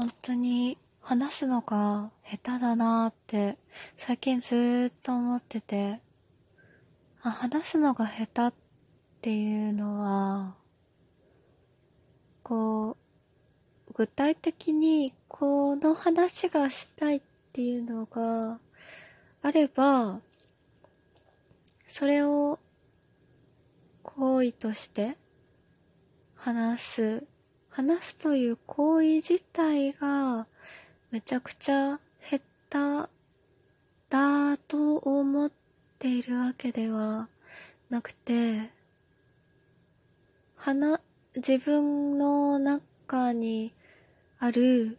本当に話すのが下手だなって最近ずっと思ってて、あ話すのが下手っていうのは、こう、具体的にこの話がしたいっていうのがあれば、それを行為として話す。話すという行為自体がめちゃくちゃ下手だと思っているわけではなくて、話、自分の中にある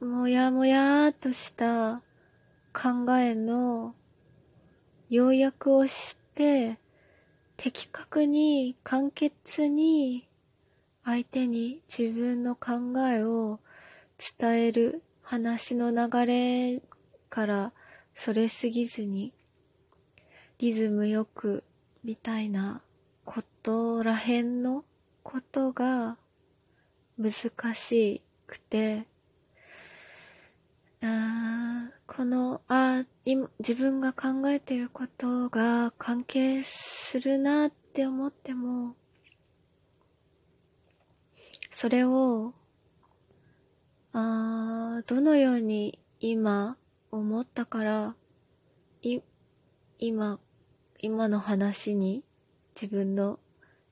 もやもやーとした考えの要約をして的確に簡潔に相手に自分の考えを伝える話の流れからそれすぎずにリズムよくみたいなことらへんのことが難しくてあこのあ今自分が考えてることが関係するなって思ってもそれをあどのように今思ったからい今今の話に自分の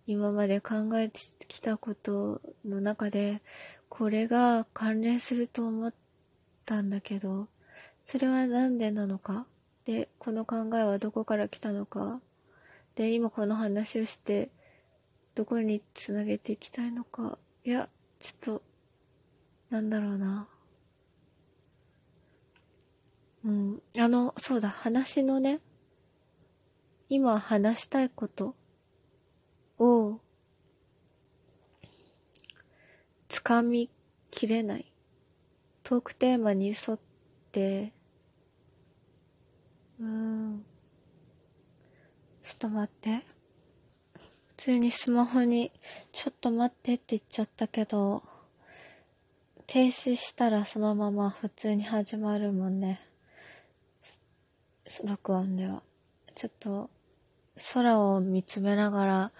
今まで考えてきたことの中でこれが関連すると思ったんだけどそれは何でなのか？でこの考えはどこから来たのか？で今この話をしてどこにつなげていきたいのか？いやちょっとなんだろうな。うんあのそうだ話のね今話したいことをつかみきれない。トークテーマに沿ってうーんちょっと待って。普通にスマホにちょっと待ってって言っちゃったけど停止したらそのまま普通に始まるもんね録音ではちょっと空を見つめながら、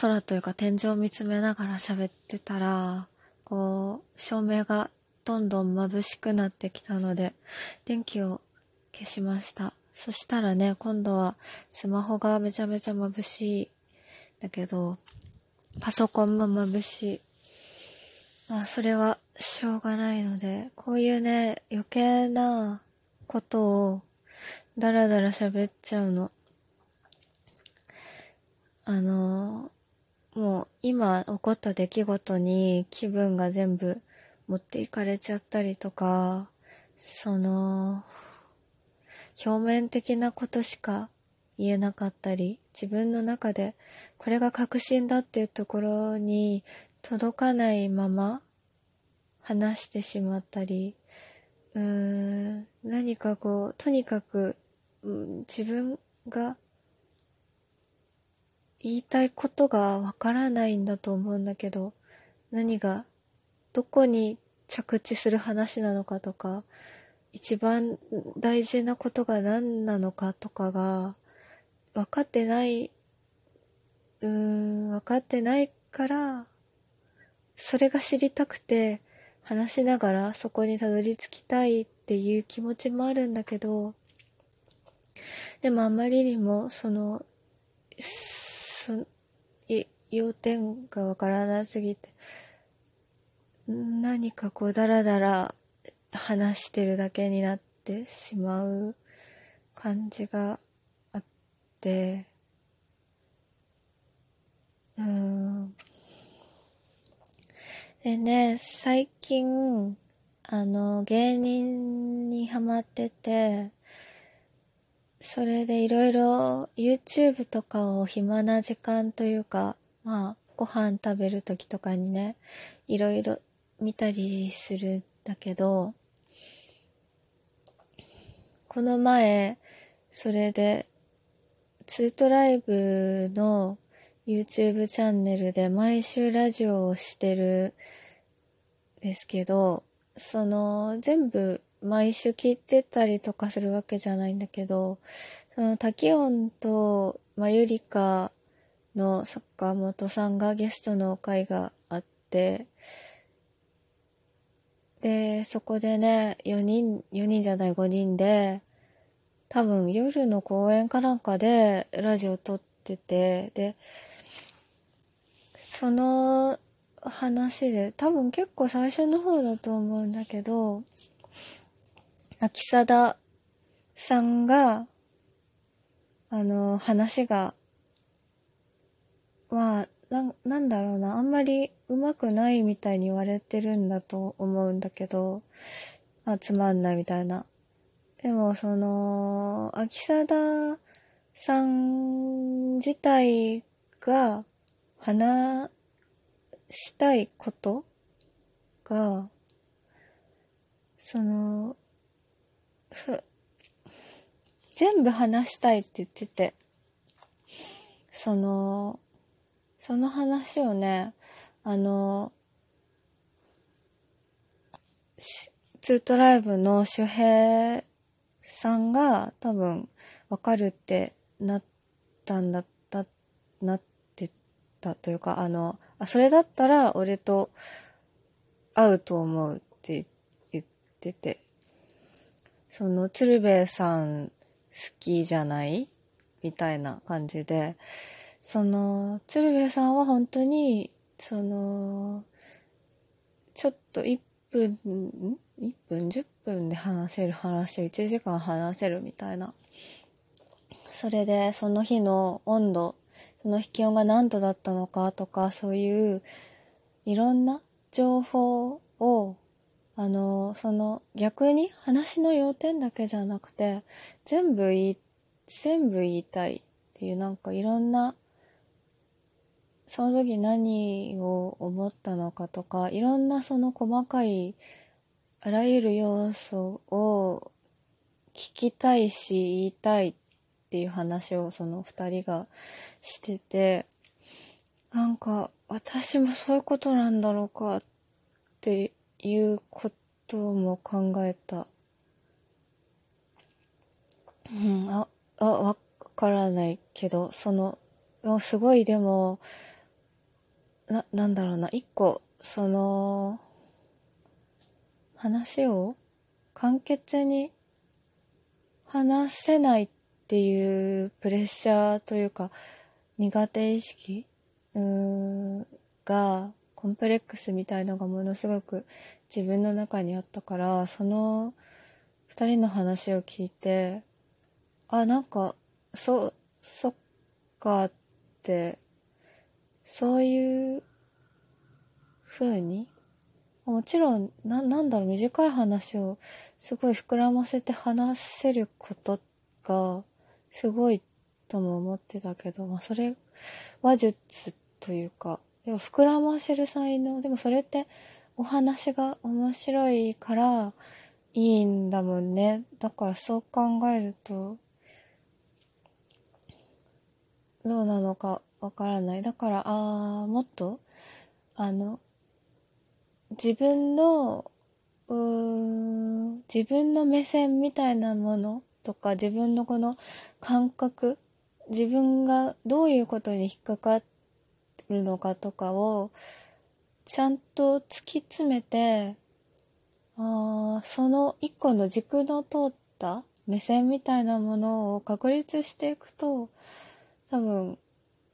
空というか天井を見つめながら喋ってたら、こう、照明がどんどん眩しくなってきたので、電気を消しました。そしたらね、今度はスマホがめちゃめちゃ眩しい。だけど、パソコンも眩しい。まあ、それはしょうがないので、こういうね、余計なことをダラダラ喋っちゃうの。あの、もう今起こった出来事に気分が全部持っていかれちゃったりとか、その、表面的なことしか言えなかったり、自分の中でこれが確信だっていうところに届かないまま話してしまったり、うーん、何かこう、とにかく、うん、自分が言いたいことがわからないんだと思うんだけど、何が、どこに着地する話なのかとか、一番大事なことが何なのかとかが、分かってない、うーん、分かってないから、それが知りたくて、話しながらそこにたどり着きたいっていう気持ちもあるんだけど、でもあまりにも、その、そ要点がわからなすぎて何かこうダラダラ話してるだけになってしまう感じがうん。でね最近あの芸人にハマっててそれでいろいろ YouTube とかを暇な時間というか、まあ、ご飯食べる時とかにね、いろいろ見たりするんだけど、この前、それで、ツートライブの YouTube チャンネルで毎週ラジオをしてるですけど、その、全部毎週聞いてたりとかするわけじゃないんだけど、その、滝音と、まゆりかの坂本さんがゲストの会があって、で、そこでね、4人、4人じゃない5人で、多分夜の公演かなんかでラジオ撮ってて、で、その話で、多分結構最初の方だと思うんだけど、秋貞さんが、あの、話が、まあ、な、なんだろうな、あんまり上手くないみたいに言われてるんだと思うんだけど、あ、つまんないみたいな。でも、その、秋貞さん自体が話したいことが、その、ふ全部話したいって言ってて、その、その話をね、あの、ツートライブの周平さんが多分わかるってなったんだった、なってたというか、あの、あ、それだったら俺と会うと思うって言ってて、その鶴瓶さん好きじゃない？みたいな感じで、その鶴瓶さんは本当に、その、ちょっと1分、1分？10分で話せる話を1時間話せるみたいな。それでその日の温度その気温が何度だったのかとか、そういういろんな情報を、あの、その逆に話の要点だけじゃなくて、全部言い、全部言いたいっていうなんかいろんな、その時何を思ったのかとか、いろんなその細かいあらゆる要素を聞きたいし言いたいっていう話をその二人がしてて、なんか私もそういうことなんだろうかっていうことも考えた。うん、あ、あ、わからないけど、その、すごいでも、な、なんだろうな、一個、その、話を簡潔に話せないっていうプレッシャーというか苦手意識がコンプレックスみたいのがものすごく自分の中にあったからその2人の話を聞いてあなんかそうそっかってそういう風にもちろんななんだろう短い話をすごい膨らませて話せることがすごいとも思ってたけど、まあ、それ話術というか、でも膨らませる才能、でもそれってお話が面白いからいいんだもんね。だからそう考えると、どうなのかわからない。だから、ああ、もっと、あの、自分の、うー自分の目線みたいなものとか自分のこの感覚自分がどういうことに引っかかるのかとかをちゃんと突き詰めてあその一個の軸の通った目線みたいなものを確立していくと多分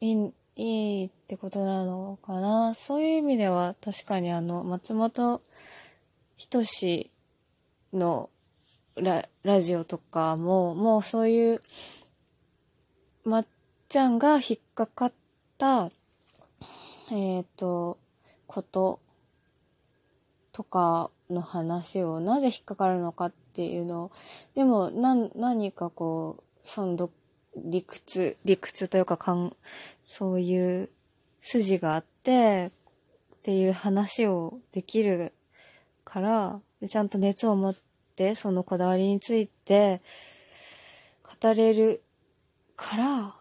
いいいいってことなのかな。そういう意味では確かにあの松本人志のララジオとかも、もうそういう、まっちゃんが引っかかった、えっ、ー、と、こととかの話をなぜ引っかかるのかっていうのを、でも、な、何かこう、その理屈、理屈というかかん、そういう筋があって、っていう話をできるから、ちゃんと熱を持って、ってそのこだわりについて語れるから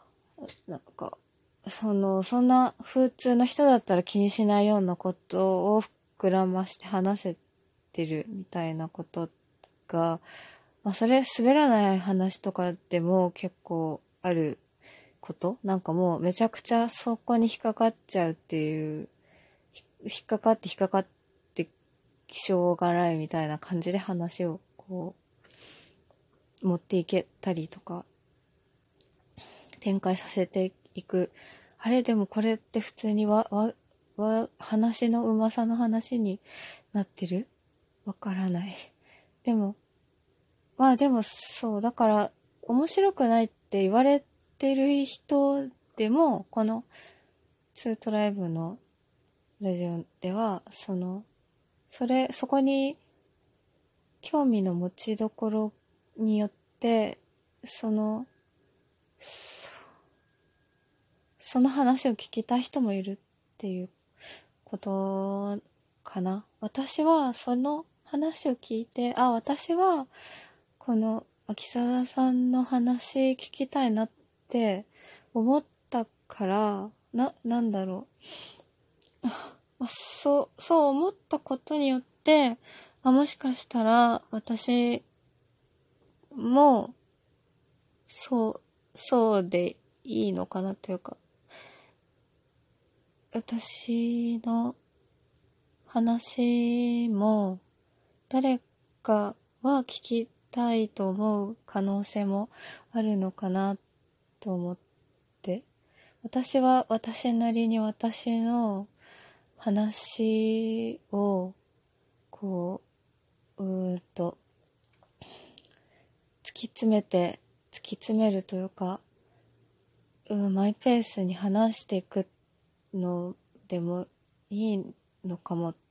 なんかそのそんな普通の人だったら気にしないようなことを膨らまして話せてるみたいなことが、まあそれ滑らない話とかでも結構あること？なんかもうめちゃくちゃそこに引っかかっちゃうっていう、引っかかって引っかかってしょうがないみたいな感じで話をこう、持っていけたりとか、展開させていく。あれ？でもこれって普通にわ、わ、わ、話のうまさの話になってる？わからない。でも、まあでもそう、だから面白くないって言われてる人でも、このツートライブのラジオでは、その、それ、そこに興味の持ちどころによって、その、その話を聞きたい人もいるっていうことかな。私はその話を聞いて、あ、私はこの秋沢さんの話聞きたいなって思ったから、な、なんだろう。まそう、そう思ったことによって、あ、もしかしたら私も、そう、そうでいいのかなというか、私の話も誰かは聞きたいと思う可能性もあるのかなと思って。私は私なりに私の話をこううーっと突き詰めて突き詰めるというかうマイペースに話していくのでもいいのかもって